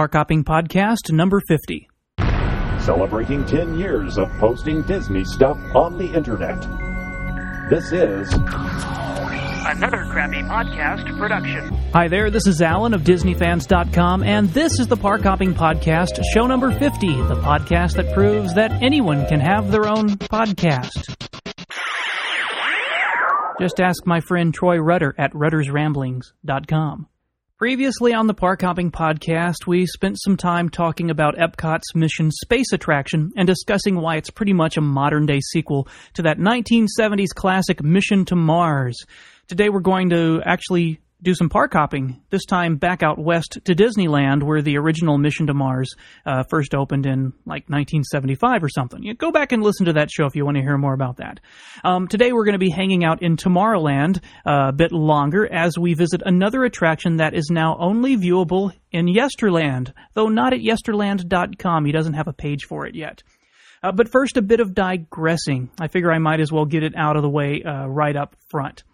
Park Hopping Podcast number 50. Celebrating 10 years of posting Disney stuff on the internet. This is another crappy podcast production. Hi there, this is Alan of DisneyFans.com, and this is the Park Hopping Podcast, show number 50, the podcast that proves that anyone can have their own podcast. Just ask my friend Troy Rudder at ruddersramblings.com. Previously on the Park Hopping Podcast, we spent some time talking about Epcot's Mission Space Attraction and discussing why it's pretty much a modern day sequel to that 1970s classic Mission to Mars. Today we're going to actually do some park hopping, this time back out west to Disneyland, where the original Mission to Mars uh, first opened in like 1975 or something. You go back and listen to that show if you want to hear more about that. Um, today we're going to be hanging out in Tomorrowland uh, a bit longer as we visit another attraction that is now only viewable in Yesterland, though not at yesterland.com. He doesn't have a page for it yet. Uh, but first, a bit of digressing. I figure I might as well get it out of the way uh, right up front.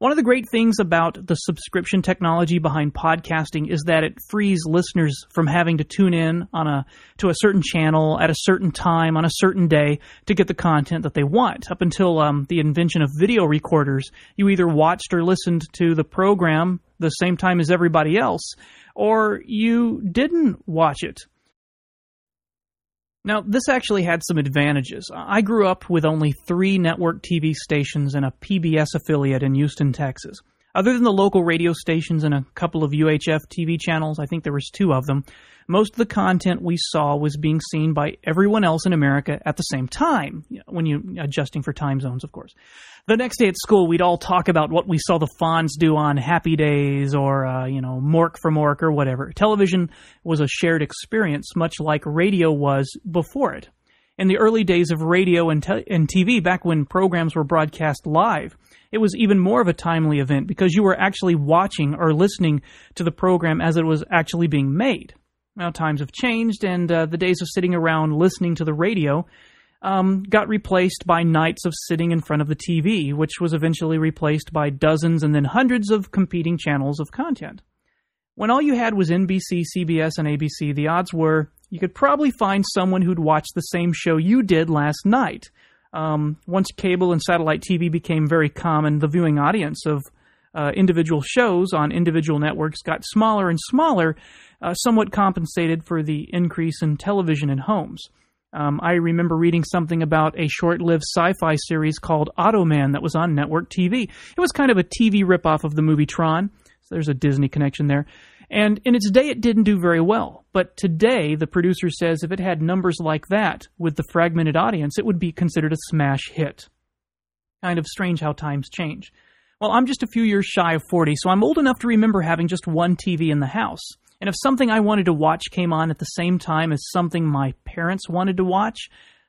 One of the great things about the subscription technology behind podcasting is that it frees listeners from having to tune in on a to a certain channel at a certain time on a certain day to get the content that they want. Up until um, the invention of video recorders, you either watched or listened to the program the same time as everybody else, or you didn't watch it. Now, this actually had some advantages. I grew up with only three network TV stations and a PBS affiliate in Houston, Texas. Other than the local radio stations and a couple of UHF TV channels, I think there was two of them, most of the content we saw was being seen by everyone else in America at the same time, when you adjusting for time zones, of course. The next day at school, we'd all talk about what we saw the Fonz do on Happy Days or, uh, you know, Mork for Mork or whatever. Television was a shared experience, much like radio was before it. In the early days of radio and, te- and TV, back when programs were broadcast live, it was even more of a timely event because you were actually watching or listening to the program as it was actually being made. Now, times have changed, and uh, the days of sitting around listening to the radio um, got replaced by nights of sitting in front of the TV, which was eventually replaced by dozens and then hundreds of competing channels of content. When all you had was NBC, CBS, and ABC, the odds were you could probably find someone who'd watch the same show you did last night. Um, once cable and satellite TV became very common, the viewing audience of uh, individual shows on individual networks got smaller and smaller, uh, somewhat compensated for the increase in television in homes. Um, I remember reading something about a short lived sci fi series called Automan that was on network TV. It was kind of a TV ripoff of the movie Tron, so there's a Disney connection there. And in its day, it didn't do very well. But today, the producer says if it had numbers like that with the fragmented audience, it would be considered a smash hit. Kind of strange how times change. Well, I'm just a few years shy of 40, so I'm old enough to remember having just one TV in the house. And if something I wanted to watch came on at the same time as something my parents wanted to watch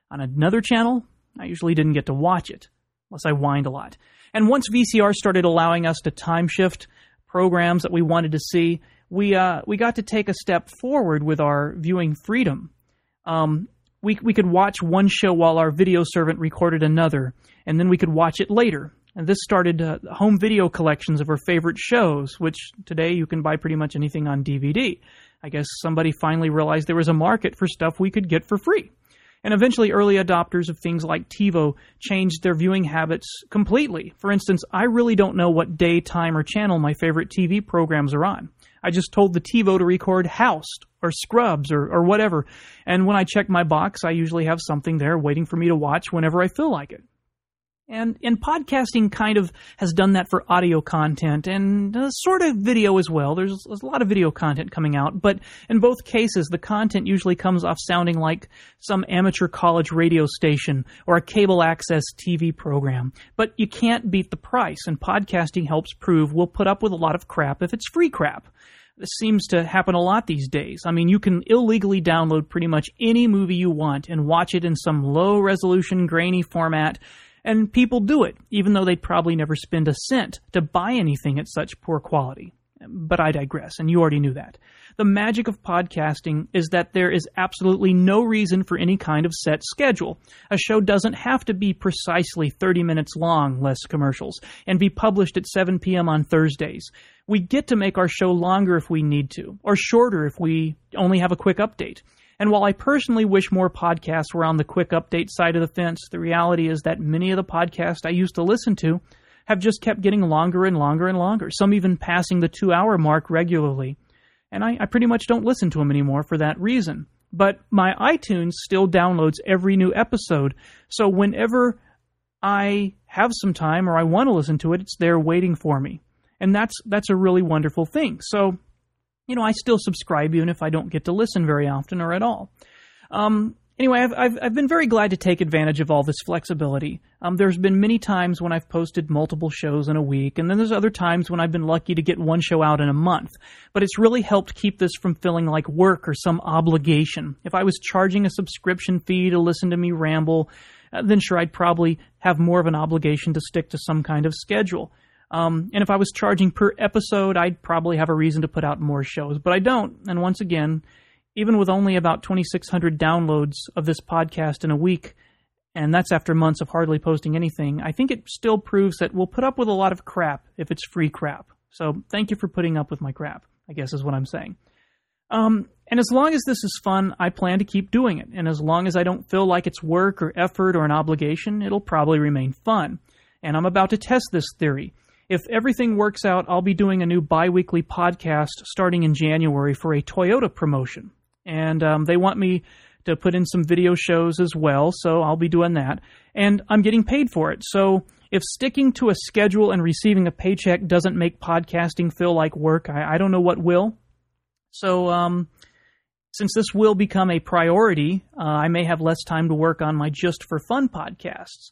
on another channel, I usually didn't get to watch it, unless I whined a lot. And once VCR started allowing us to time shift programs that we wanted to see, we uh, we got to take a step forward with our viewing freedom. Um, we we could watch one show while our video servant recorded another, and then we could watch it later. And this started uh, home video collections of our favorite shows, which today you can buy pretty much anything on DVD. I guess somebody finally realized there was a market for stuff we could get for free. And eventually, early adopters of things like TiVo changed their viewing habits completely. For instance, I really don't know what day, time, or channel my favorite TV programs are on. I just told the TiVo to record Housed or Scrubs or, or whatever. And when I check my box, I usually have something there waiting for me to watch whenever I feel like it. And, and podcasting kind of has done that for audio content and uh, sort of video as well. There's, there's, a lot of video content coming out, but in both cases, the content usually comes off sounding like some amateur college radio station or a cable access TV program. But you can't beat the price, and podcasting helps prove we'll put up with a lot of crap if it's free crap. This seems to happen a lot these days. I mean, you can illegally download pretty much any movie you want and watch it in some low resolution, grainy format and people do it, even though they'd probably never spend a cent to buy anything at such poor quality. But I digress, and you already knew that. The magic of podcasting is that there is absolutely no reason for any kind of set schedule. A show doesn't have to be precisely 30 minutes long, less commercials, and be published at 7 p.m. on Thursdays. We get to make our show longer if we need to, or shorter if we only have a quick update. And while I personally wish more podcasts were on the quick update side of the fence, the reality is that many of the podcasts I used to listen to have just kept getting longer and longer and longer, some even passing the two hour mark regularly. And I, I pretty much don't listen to them anymore for that reason. But my iTunes still downloads every new episode, so whenever I have some time or I want to listen to it, it's there waiting for me. And that's that's a really wonderful thing. So, you know, I still subscribe even if I don't get to listen very often or at all. Um, anyway, I've, I've, I've, been very glad to take advantage of all this flexibility. Um, there's been many times when I've posted multiple shows in a week, and then there's other times when I've been lucky to get one show out in a month. But it's really helped keep this from feeling like work or some obligation. If I was charging a subscription fee to listen to me ramble, uh, then sure, I'd probably have more of an obligation to stick to some kind of schedule. Um, and if I was charging per episode, I'd probably have a reason to put out more shows, but I don't. And once again, even with only about 2,600 downloads of this podcast in a week, and that's after months of hardly posting anything, I think it still proves that we'll put up with a lot of crap if it's free crap. So thank you for putting up with my crap, I guess is what I'm saying. Um, and as long as this is fun, I plan to keep doing it. And as long as I don't feel like it's work or effort or an obligation, it'll probably remain fun. And I'm about to test this theory. If everything works out, I'll be doing a new bi weekly podcast starting in January for a Toyota promotion and um, they want me to put in some video shows as well, so I'll be doing that. And I'm getting paid for it. So if sticking to a schedule and receiving a paycheck doesn't make podcasting feel like work, I, I don't know what will. So, um, since this will become a priority, uh, I may have less time to work on my Just for Fun podcasts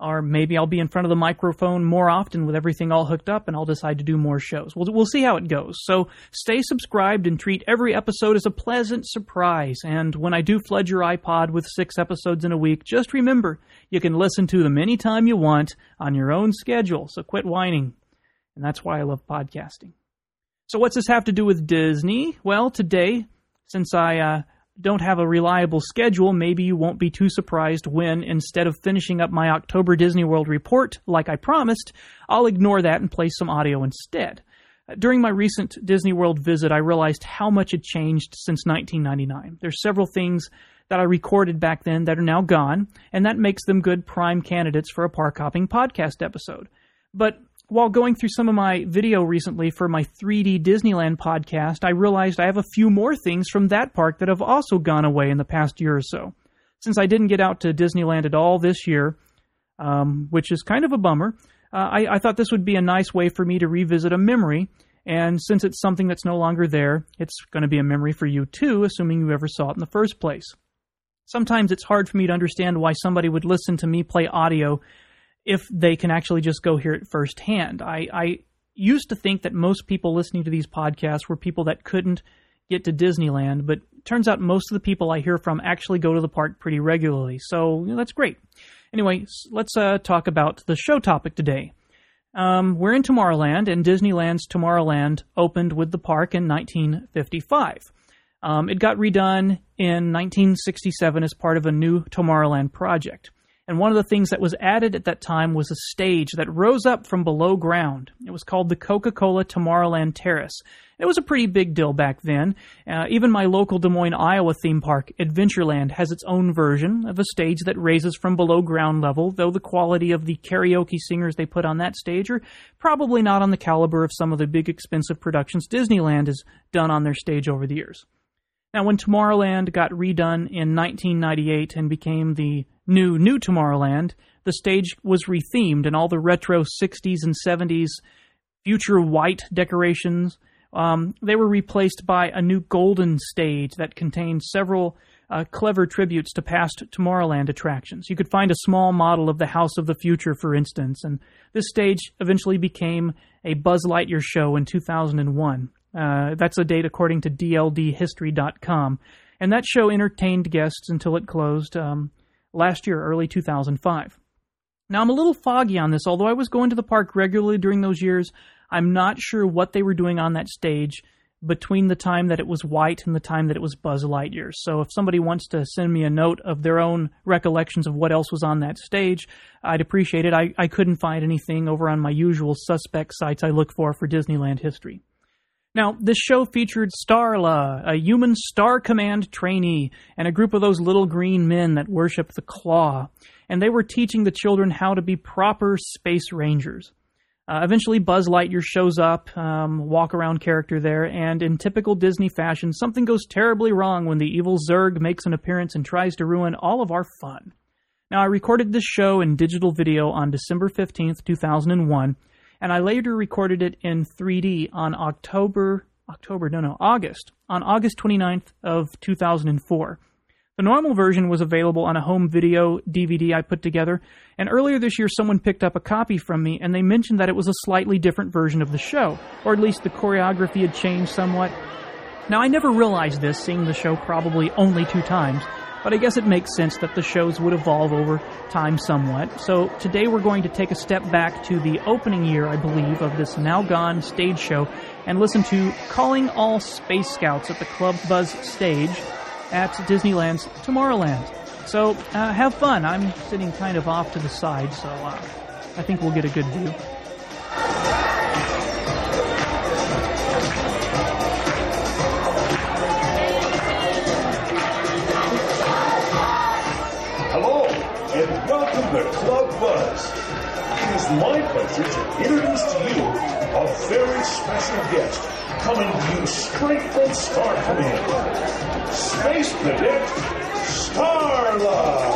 or maybe I'll be in front of the microphone more often with everything all hooked up and I'll decide to do more shows. We'll, we'll see how it goes. So stay subscribed and treat every episode as a pleasant surprise. And when I do flood your iPod with six episodes in a week, just remember you can listen to them anytime you want on your own schedule. So quit whining. And that's why I love podcasting. So what's this have to do with Disney? Well, today, since I uh, don't have a reliable schedule, maybe you won't be too surprised when, instead of finishing up my October Disney World report like I promised, I'll ignore that and play some audio instead. During my recent Disney World visit, I realized how much had changed since 1999. There's several things that I recorded back then that are now gone, and that makes them good prime candidates for a park hopping podcast episode. But while going through some of my video recently for my 3D Disneyland podcast, I realized I have a few more things from that park that have also gone away in the past year or so. Since I didn't get out to Disneyland at all this year, um, which is kind of a bummer, uh, I, I thought this would be a nice way for me to revisit a memory. And since it's something that's no longer there, it's going to be a memory for you too, assuming you ever saw it in the first place. Sometimes it's hard for me to understand why somebody would listen to me play audio if they can actually just go hear it firsthand. I, I used to think that most people listening to these podcasts were people that couldn't get to Disneyland, but turns out most of the people I hear from actually go to the park pretty regularly. So you know, that's great. Anyway, let's uh, talk about the show topic today. Um, we're in Tomorrowland, and Disneyland's Tomorrowland opened with the park in 1955. Um, it got redone in 1967 as part of a new Tomorrowland project. And one of the things that was added at that time was a stage that rose up from below ground. It was called the Coca Cola Tomorrowland Terrace. It was a pretty big deal back then. Uh, even my local Des Moines, Iowa theme park, Adventureland, has its own version of a stage that raises from below ground level, though the quality of the karaoke singers they put on that stage are probably not on the caliber of some of the big expensive productions Disneyland has done on their stage over the years. Now, when Tomorrowland got redone in 1998 and became the new New Tomorrowland, the stage was rethemed and all the retro 60s and 70s future white decorations. Um, they were replaced by a new golden stage that contained several uh, clever tributes to past Tomorrowland attractions. You could find a small model of the House of the Future, for instance, and this stage eventually became a Buzz Lightyear show in 2001. Uh, that's a date according to DLDhistory.com. And that show entertained guests until it closed um, last year, early 2005. Now, I'm a little foggy on this. Although I was going to the park regularly during those years, I'm not sure what they were doing on that stage between the time that it was White and the time that it was Buzz Lightyear. So if somebody wants to send me a note of their own recollections of what else was on that stage, I'd appreciate it. I, I couldn't find anything over on my usual suspect sites I look for for Disneyland history. Now, this show featured Starla, a human Star Command trainee, and a group of those little green men that worship the Claw, and they were teaching the children how to be proper space rangers. Uh, eventually, Buzz Lightyear shows up, um, walk around character there, and in typical Disney fashion, something goes terribly wrong when the evil Zurg makes an appearance and tries to ruin all of our fun. Now, I recorded this show in digital video on December 15th, 2001, and I later recorded it in 3D on October, October, no, no, August, on August 29th of 2004. The normal version was available on a home video DVD I put together, and earlier this year someone picked up a copy from me and they mentioned that it was a slightly different version of the show, or at least the choreography had changed somewhat. Now, I never realized this, seeing the show probably only two times, but I guess it makes sense that the shows would evolve over time somewhat. So today we're going to take a step back to the opening year, I believe, of this now gone stage show and listen to Calling All Space Scouts at the Club Buzz stage at Disneyland's Tomorrowland. So uh, have fun. I'm sitting kind of off to the side, so uh, I think we'll get a good view. To Club Buzz. It is my pleasure to introduce to you a very special guest coming to you straight from Star Command. Space Cadet Starla.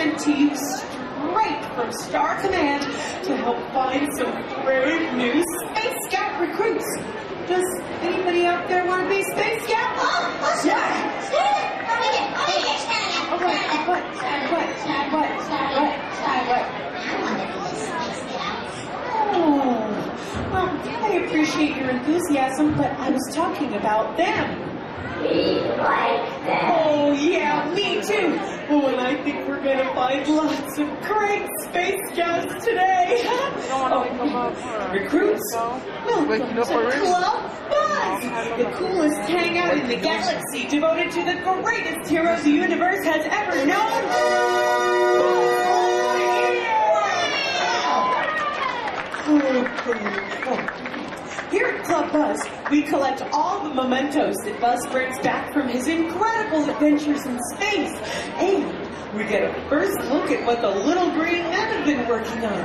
Sent to straight from Star Command to help find some brave new Space Scout recruits. Does anybody out there want to be Space Scout? Yeah! Oh, what, what, what, what, what, what? I want to be space scout. Oh, well, I appreciate your enthusiasm, but I was talking about them. We like them. Oh, yeah, me too. And I think we're gonna find lots of great space scouts today. Oh, recruits? Welcome to Club Buzz, the coolest hangout in the galaxy, devoted to the greatest heroes the universe has ever known. Here at Club Buzz, we collect all the mementos that Buzz brings back from his incredible adventures in space. And we get a first look at what the little green men have been working on.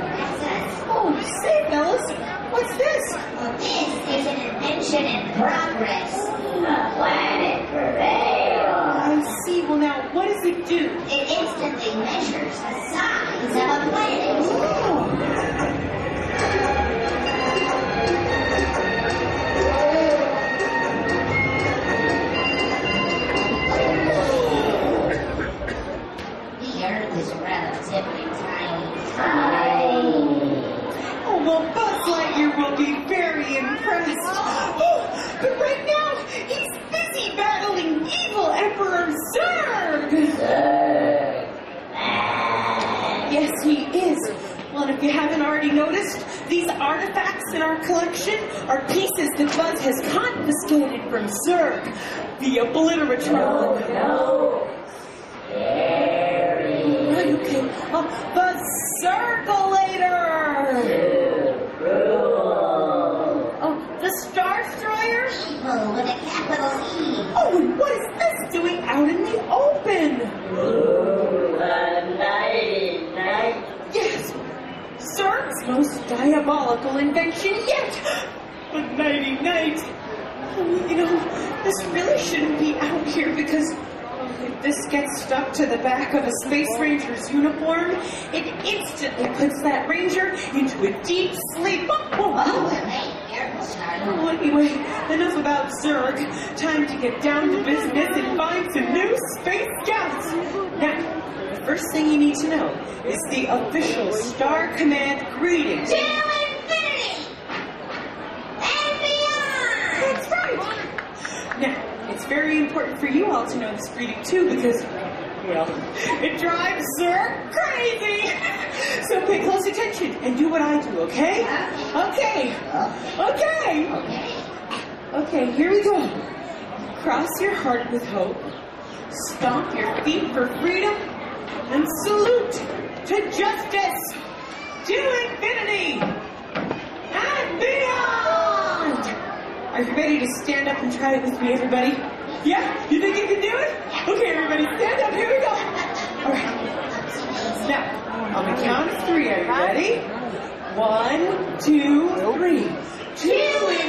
Oh, say, fellas, what's this? Well, this is an invention in progress. The planet prevail. I see. Well, now, what does it do? It instantly measures the size of a planet. Oh, well, Buzz Lightyear will be very impressed. Oh, but right now, he's busy battling evil Emperor Zurg. Yes, he is. Well, if you haven't already noticed, these artifacts in our collection are pieces that Buzz has confiscated from Zurg, the Obliteratron. No. Right, okay. Uh, the Oh, and what is this doing out in the open? A night. Yes, Zurg's most diabolical invention yet. But nighty night. Oh, you know, this really shouldn't be out here because if this gets stuck to the back of a Space Ranger's uniform, it instantly puts that Ranger into a deep sleep. Oh, oh. oh. Well, anyway, enough about Zurg. Time to get down to business and find some new space scouts. Now, the first thing you need to know is the official Star Command greeting. To infinity and beyond. That's right. Now, it's very important for you all to know this greeting too, because yeah. It drives Sir crazy. so pay close attention and do what I do, okay? Okay. Okay. Okay, here we go. Cross your heart with hope. Stomp your feet for freedom. And salute to justice. To infinity. And beyond. Are you ready to stand up and try it with me, everybody? Yeah? You think you can do it? Okay, everybody, stand up. Here we go. All right. Now, on the count of three, are you ready? One, two, three. Cheerleader!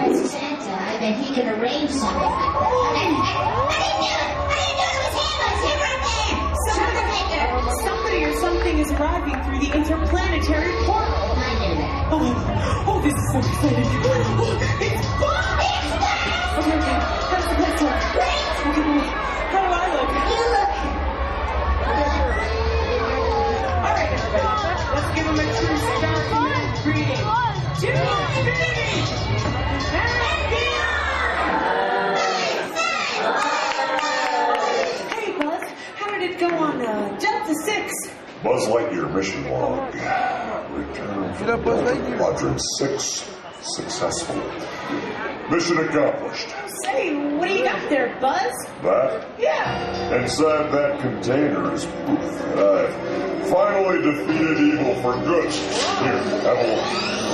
You Santa, I bet he can arrange something like that. I didn't do it! I didn't do it! It was him! It was him right there! Somebody or something is arriving through the interplanetary portal. I knew that. Oh, oh, this is so exciting. It's Bob! It's that! Okay, okay. How's the Buzz Lightyear mission log. Return from quadrant six. Successful. Mission accomplished. Say, what do you got there, Buzz? That Yeah. Inside that container is proof that I've finally defeated evil for good. Here, have a look.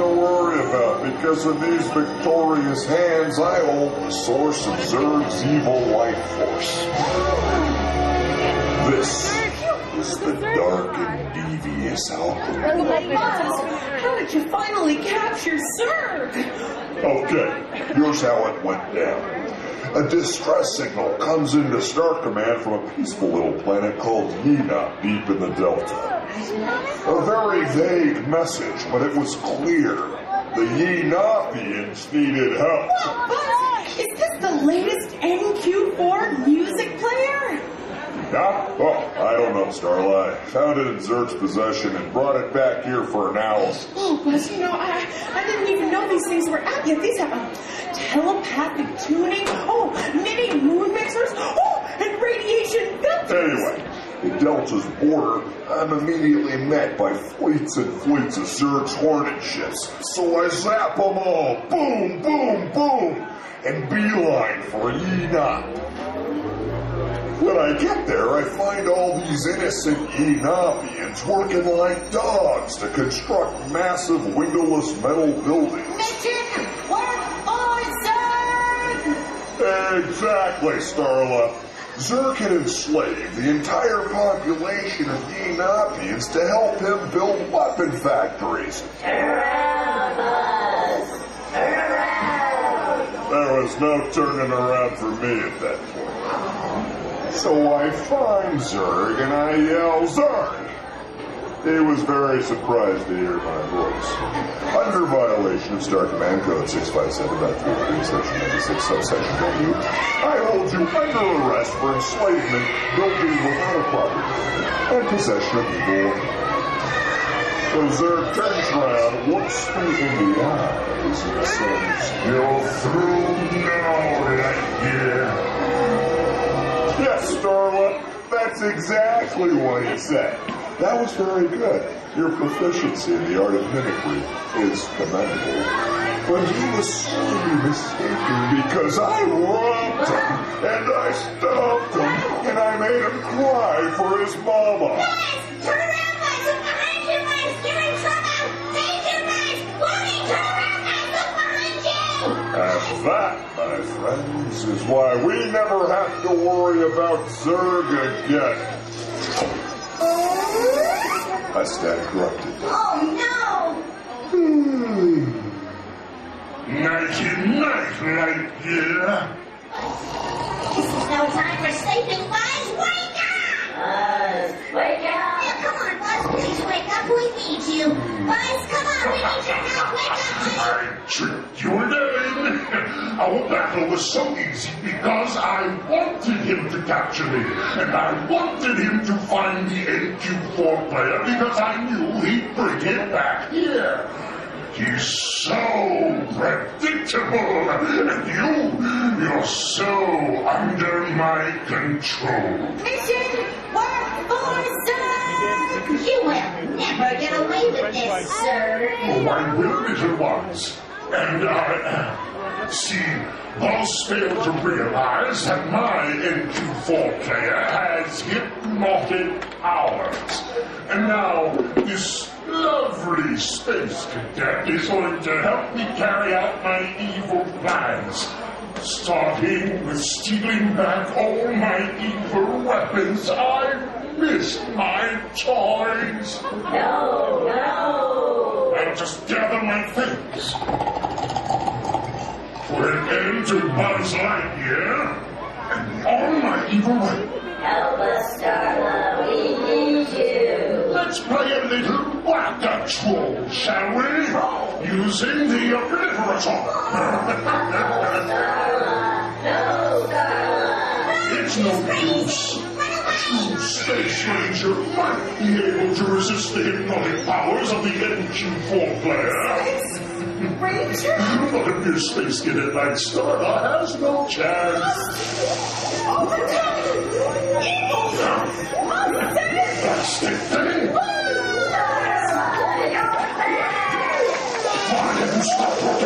To worry about. Because in these victorious hands, I hold the source of Zurg's evil life force. This is the dark and devious alchemy. How did you finally capture Zurg? Okay, here's how it went down. A distress signal comes into Star Command from a peaceful little planet called Yena, deep in the Delta. A very vague message, but it was clear. The Yenafians needed help. Buzz, is this the latest NQ4 music player? Yeah? Oh, I don't know, Starlight. Found it in Zurg's possession and brought it back here for analysis. Oh, Buzz, you know, I, I didn't even know these things were out yet. These have um, telepathic tuning, oh, mini moon mixers, oh, and radiation filters. Anyway, the Delta's border, I'm immediately met by fleets and fleets of Zurg's Hornet ships. So I zap them all, boom, boom, boom, and beeline for Enoch. When I get there, I find all these innocent Enochians working like dogs to construct massive windowless metal buildings. Mission work for Zurg! Exactly, Starla. Zurg had enslaved the entire population of Enochians to help him build weapon factories. There was no turning around for me at that point. So I find Zurg and I yell, Zurg! He was very surprised to hear my voice. Under violation of Star Command Code 657.43, Section 96, subsection W, I hold you under arrest for enslavement, building without a proper and possession of evil Zurg turns around, looks me in the eyes, and says, You're through now, Lightyear. Yes, Starla, that's exactly what he said. That was very good. Your proficiency in the art of mimicry is commendable. But he was sorely mistaken because I robbed him, and I stomped him, and I made him cry for his mama. Guys, turn around, guys! Look behind you, guys! You're in trouble! Thank you, guys! Won't turn around, guys! Look behind you! And that, my friends, is why we never have to worry about Zurg again. I stand corrupted. Oh, Nighty night, Lightyear. no! This is no time for sleeping, We need you. Buzz, come on, we need your help. Wake up, Buzz! I tricked you again. Our battle was so easy because I wanted him to capture me, and I wanted him to find the NQ4 player because I knew he'd bring him back here. He's so predictable, and you, you're so under my control. Mission work for Zurg! You will never get away with this, sir. Oh, I will, little ones. And I uh, see Buzz failed to realize that my NQ4 player has hypnotic powers. And now this lovely space cadet is going to help me carry out my evil plans. Starting with stealing back all my evil weapons, I miss my toys. No, no. I'll just gather my things. Put an end to Buzz Lightyear and all my evil weapons. Help us, Starla. We need you. Let's play a little whack-a troll, shall we? Using the obliterator. Starla, No, Starla. it's no use. A true space ranger might be able to resist the hypnotic powers of the NQ4 player. Ranger? But if your space cadet like Starla has no chance. Overcome! Evil! Unsafe! Plastic thing! Why have you stopped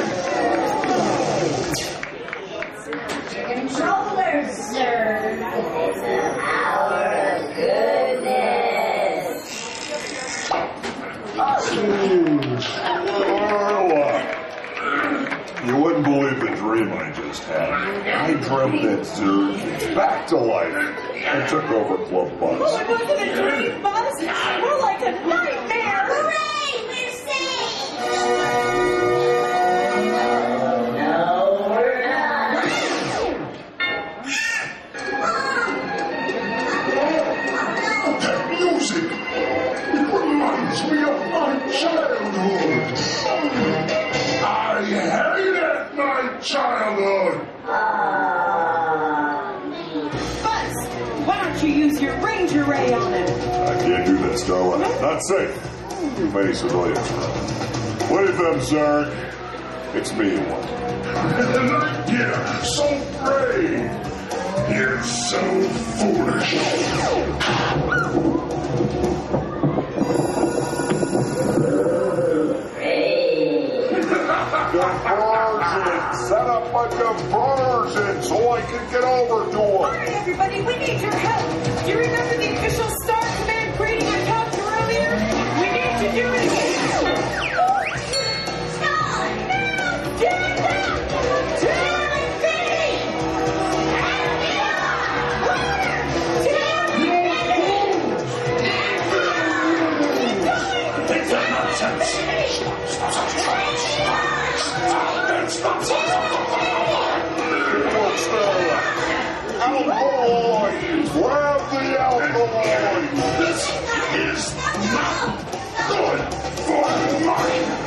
Dreamt that Zurg back to life and took over Club Well, Buzz. Buzz. More like a nightmare. You use your Ranger Ray on him? I can't do that, Starla. Not safe. Too many civilians. What them, Zurg? It's me won. Lightyear, so brave! You're so foolish! Up a diversion so I can get over to All him! right, everybody, we need your help. Do you remember the official Star Command greeting I taught you earlier? We need to do it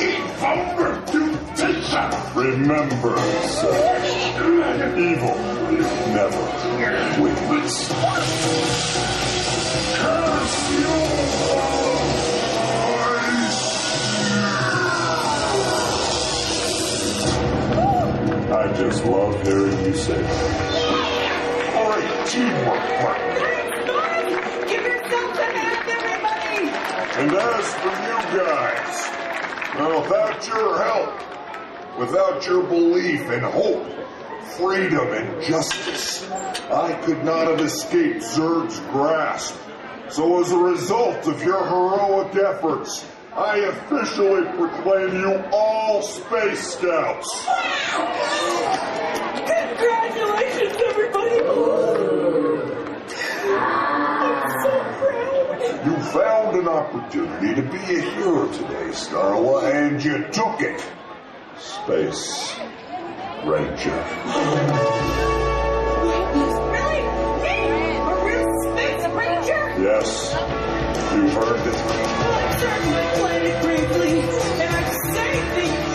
evil reputation! Remember, sir, evil never wins. Curse you I just love hearing you say that. Great teamwork, give yourself a hand, everybody. And as for you guys, without your help, without your belief and hope, freedom and justice, I could not have escaped Zurg's grasp. So as a result of your heroic efforts, I officially proclaim you all Space Scouts. Congratulations, found an opportunity to be a hero today, Starla, and you took it. Space Ranger. Yes, You've heard it. Well, I certainly played it bravely, and I've saved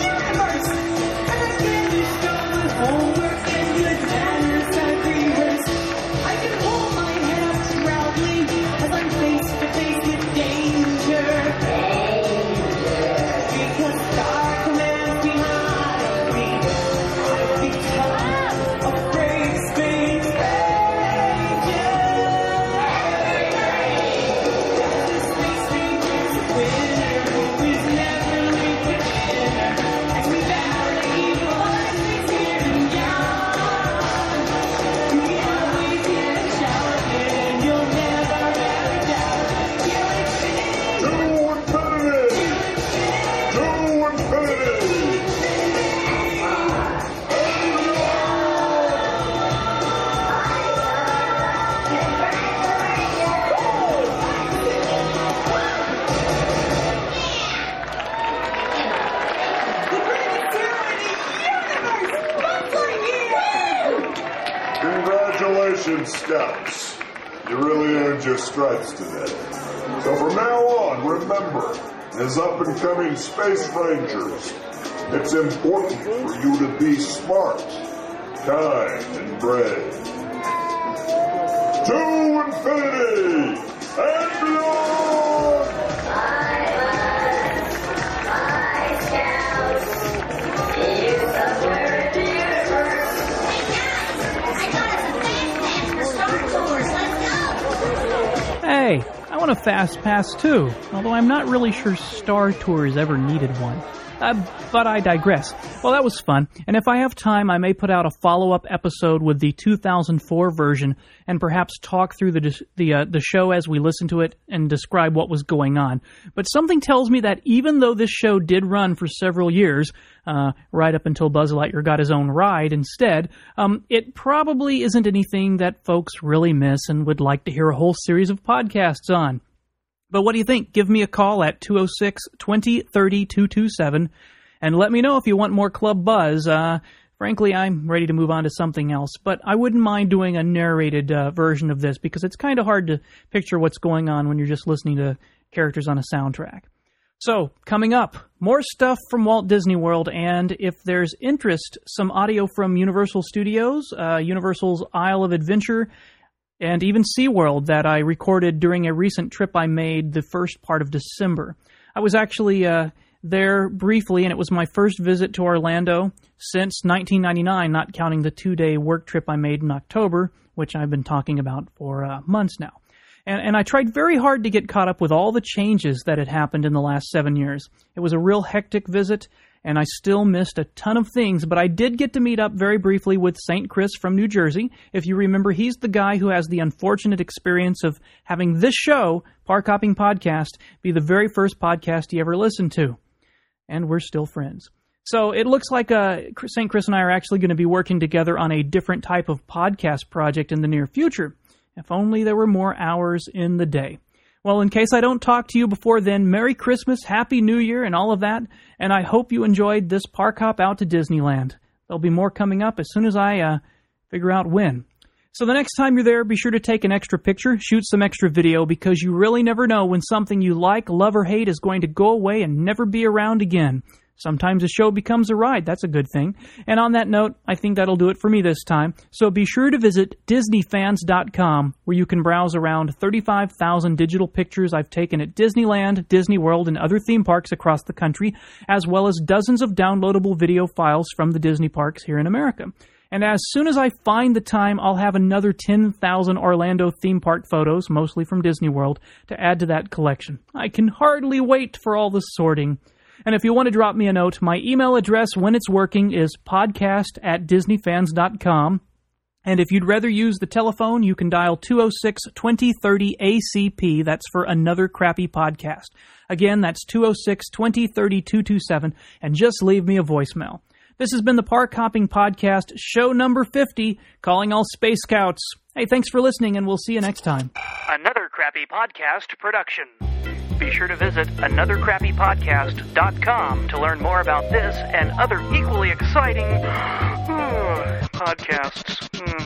stripes today. So from now on, remember, as up and coming space rangers, it's important for you to be smart, kind, and brave. To infinity and beyond! Want a fast pass too, although I'm not really sure Star Tours ever needed one. Uh, but I digress. Well, that was fun, and if I have time, I may put out a follow-up episode with the 2004 version, and perhaps talk through the the uh, the show as we listen to it and describe what was going on. But something tells me that even though this show did run for several years, uh, right up until Buzz Lightyear got his own ride instead, um, it probably isn't anything that folks really miss and would like to hear a whole series of podcasts on. But what do you think? Give me a call at 206 20 30 227 and let me know if you want more Club Buzz. Uh, frankly, I'm ready to move on to something else, but I wouldn't mind doing a narrated uh, version of this because it's kind of hard to picture what's going on when you're just listening to characters on a soundtrack. So, coming up, more stuff from Walt Disney World, and if there's interest, some audio from Universal Studios, uh, Universal's Isle of Adventure, and even SeaWorld that I recorded during a recent trip I made the first part of December. I was actually uh, there briefly, and it was my first visit to Orlando since 1999, not counting the two day work trip I made in October, which I've been talking about for uh, months now. And, and I tried very hard to get caught up with all the changes that had happened in the last seven years. It was a real hectic visit, and I still missed a ton of things, but I did get to meet up very briefly with St. Chris from New Jersey. If you remember, he's the guy who has the unfortunate experience of having this show, Park Hopping Podcast, be the very first podcast he ever listened to. And we're still friends. So it looks like uh, St. Chris and I are actually going to be working together on a different type of podcast project in the near future. If only there were more hours in the day. Well, in case I don't talk to you before then, Merry Christmas, Happy New Year, and all of that. And I hope you enjoyed this park hop out to Disneyland. There'll be more coming up as soon as I uh, figure out when. So the next time you're there, be sure to take an extra picture, shoot some extra video, because you really never know when something you like, love, or hate is going to go away and never be around again. Sometimes a show becomes a ride. That's a good thing. And on that note, I think that'll do it for me this time. So be sure to visit DisneyFans.com, where you can browse around 35,000 digital pictures I've taken at Disneyland, Disney World, and other theme parks across the country, as well as dozens of downloadable video files from the Disney parks here in America. And as soon as I find the time, I'll have another 10,000 Orlando theme park photos, mostly from Disney World, to add to that collection. I can hardly wait for all the sorting. And if you want to drop me a note, my email address when it's working is podcast at disneyfans.com. And if you'd rather use the telephone, you can dial 206 2030 ACP. That's for another crappy podcast. Again, that's 206 2030 227. And just leave me a voicemail. This has been the Park Hopping Podcast, show number 50, calling all Space Scouts. Hey, thanks for listening, and we'll see you next time. Another Crappy Podcast production. Be sure to visit anothercrappypodcast.com to learn more about this and other equally exciting podcasts. Hmm.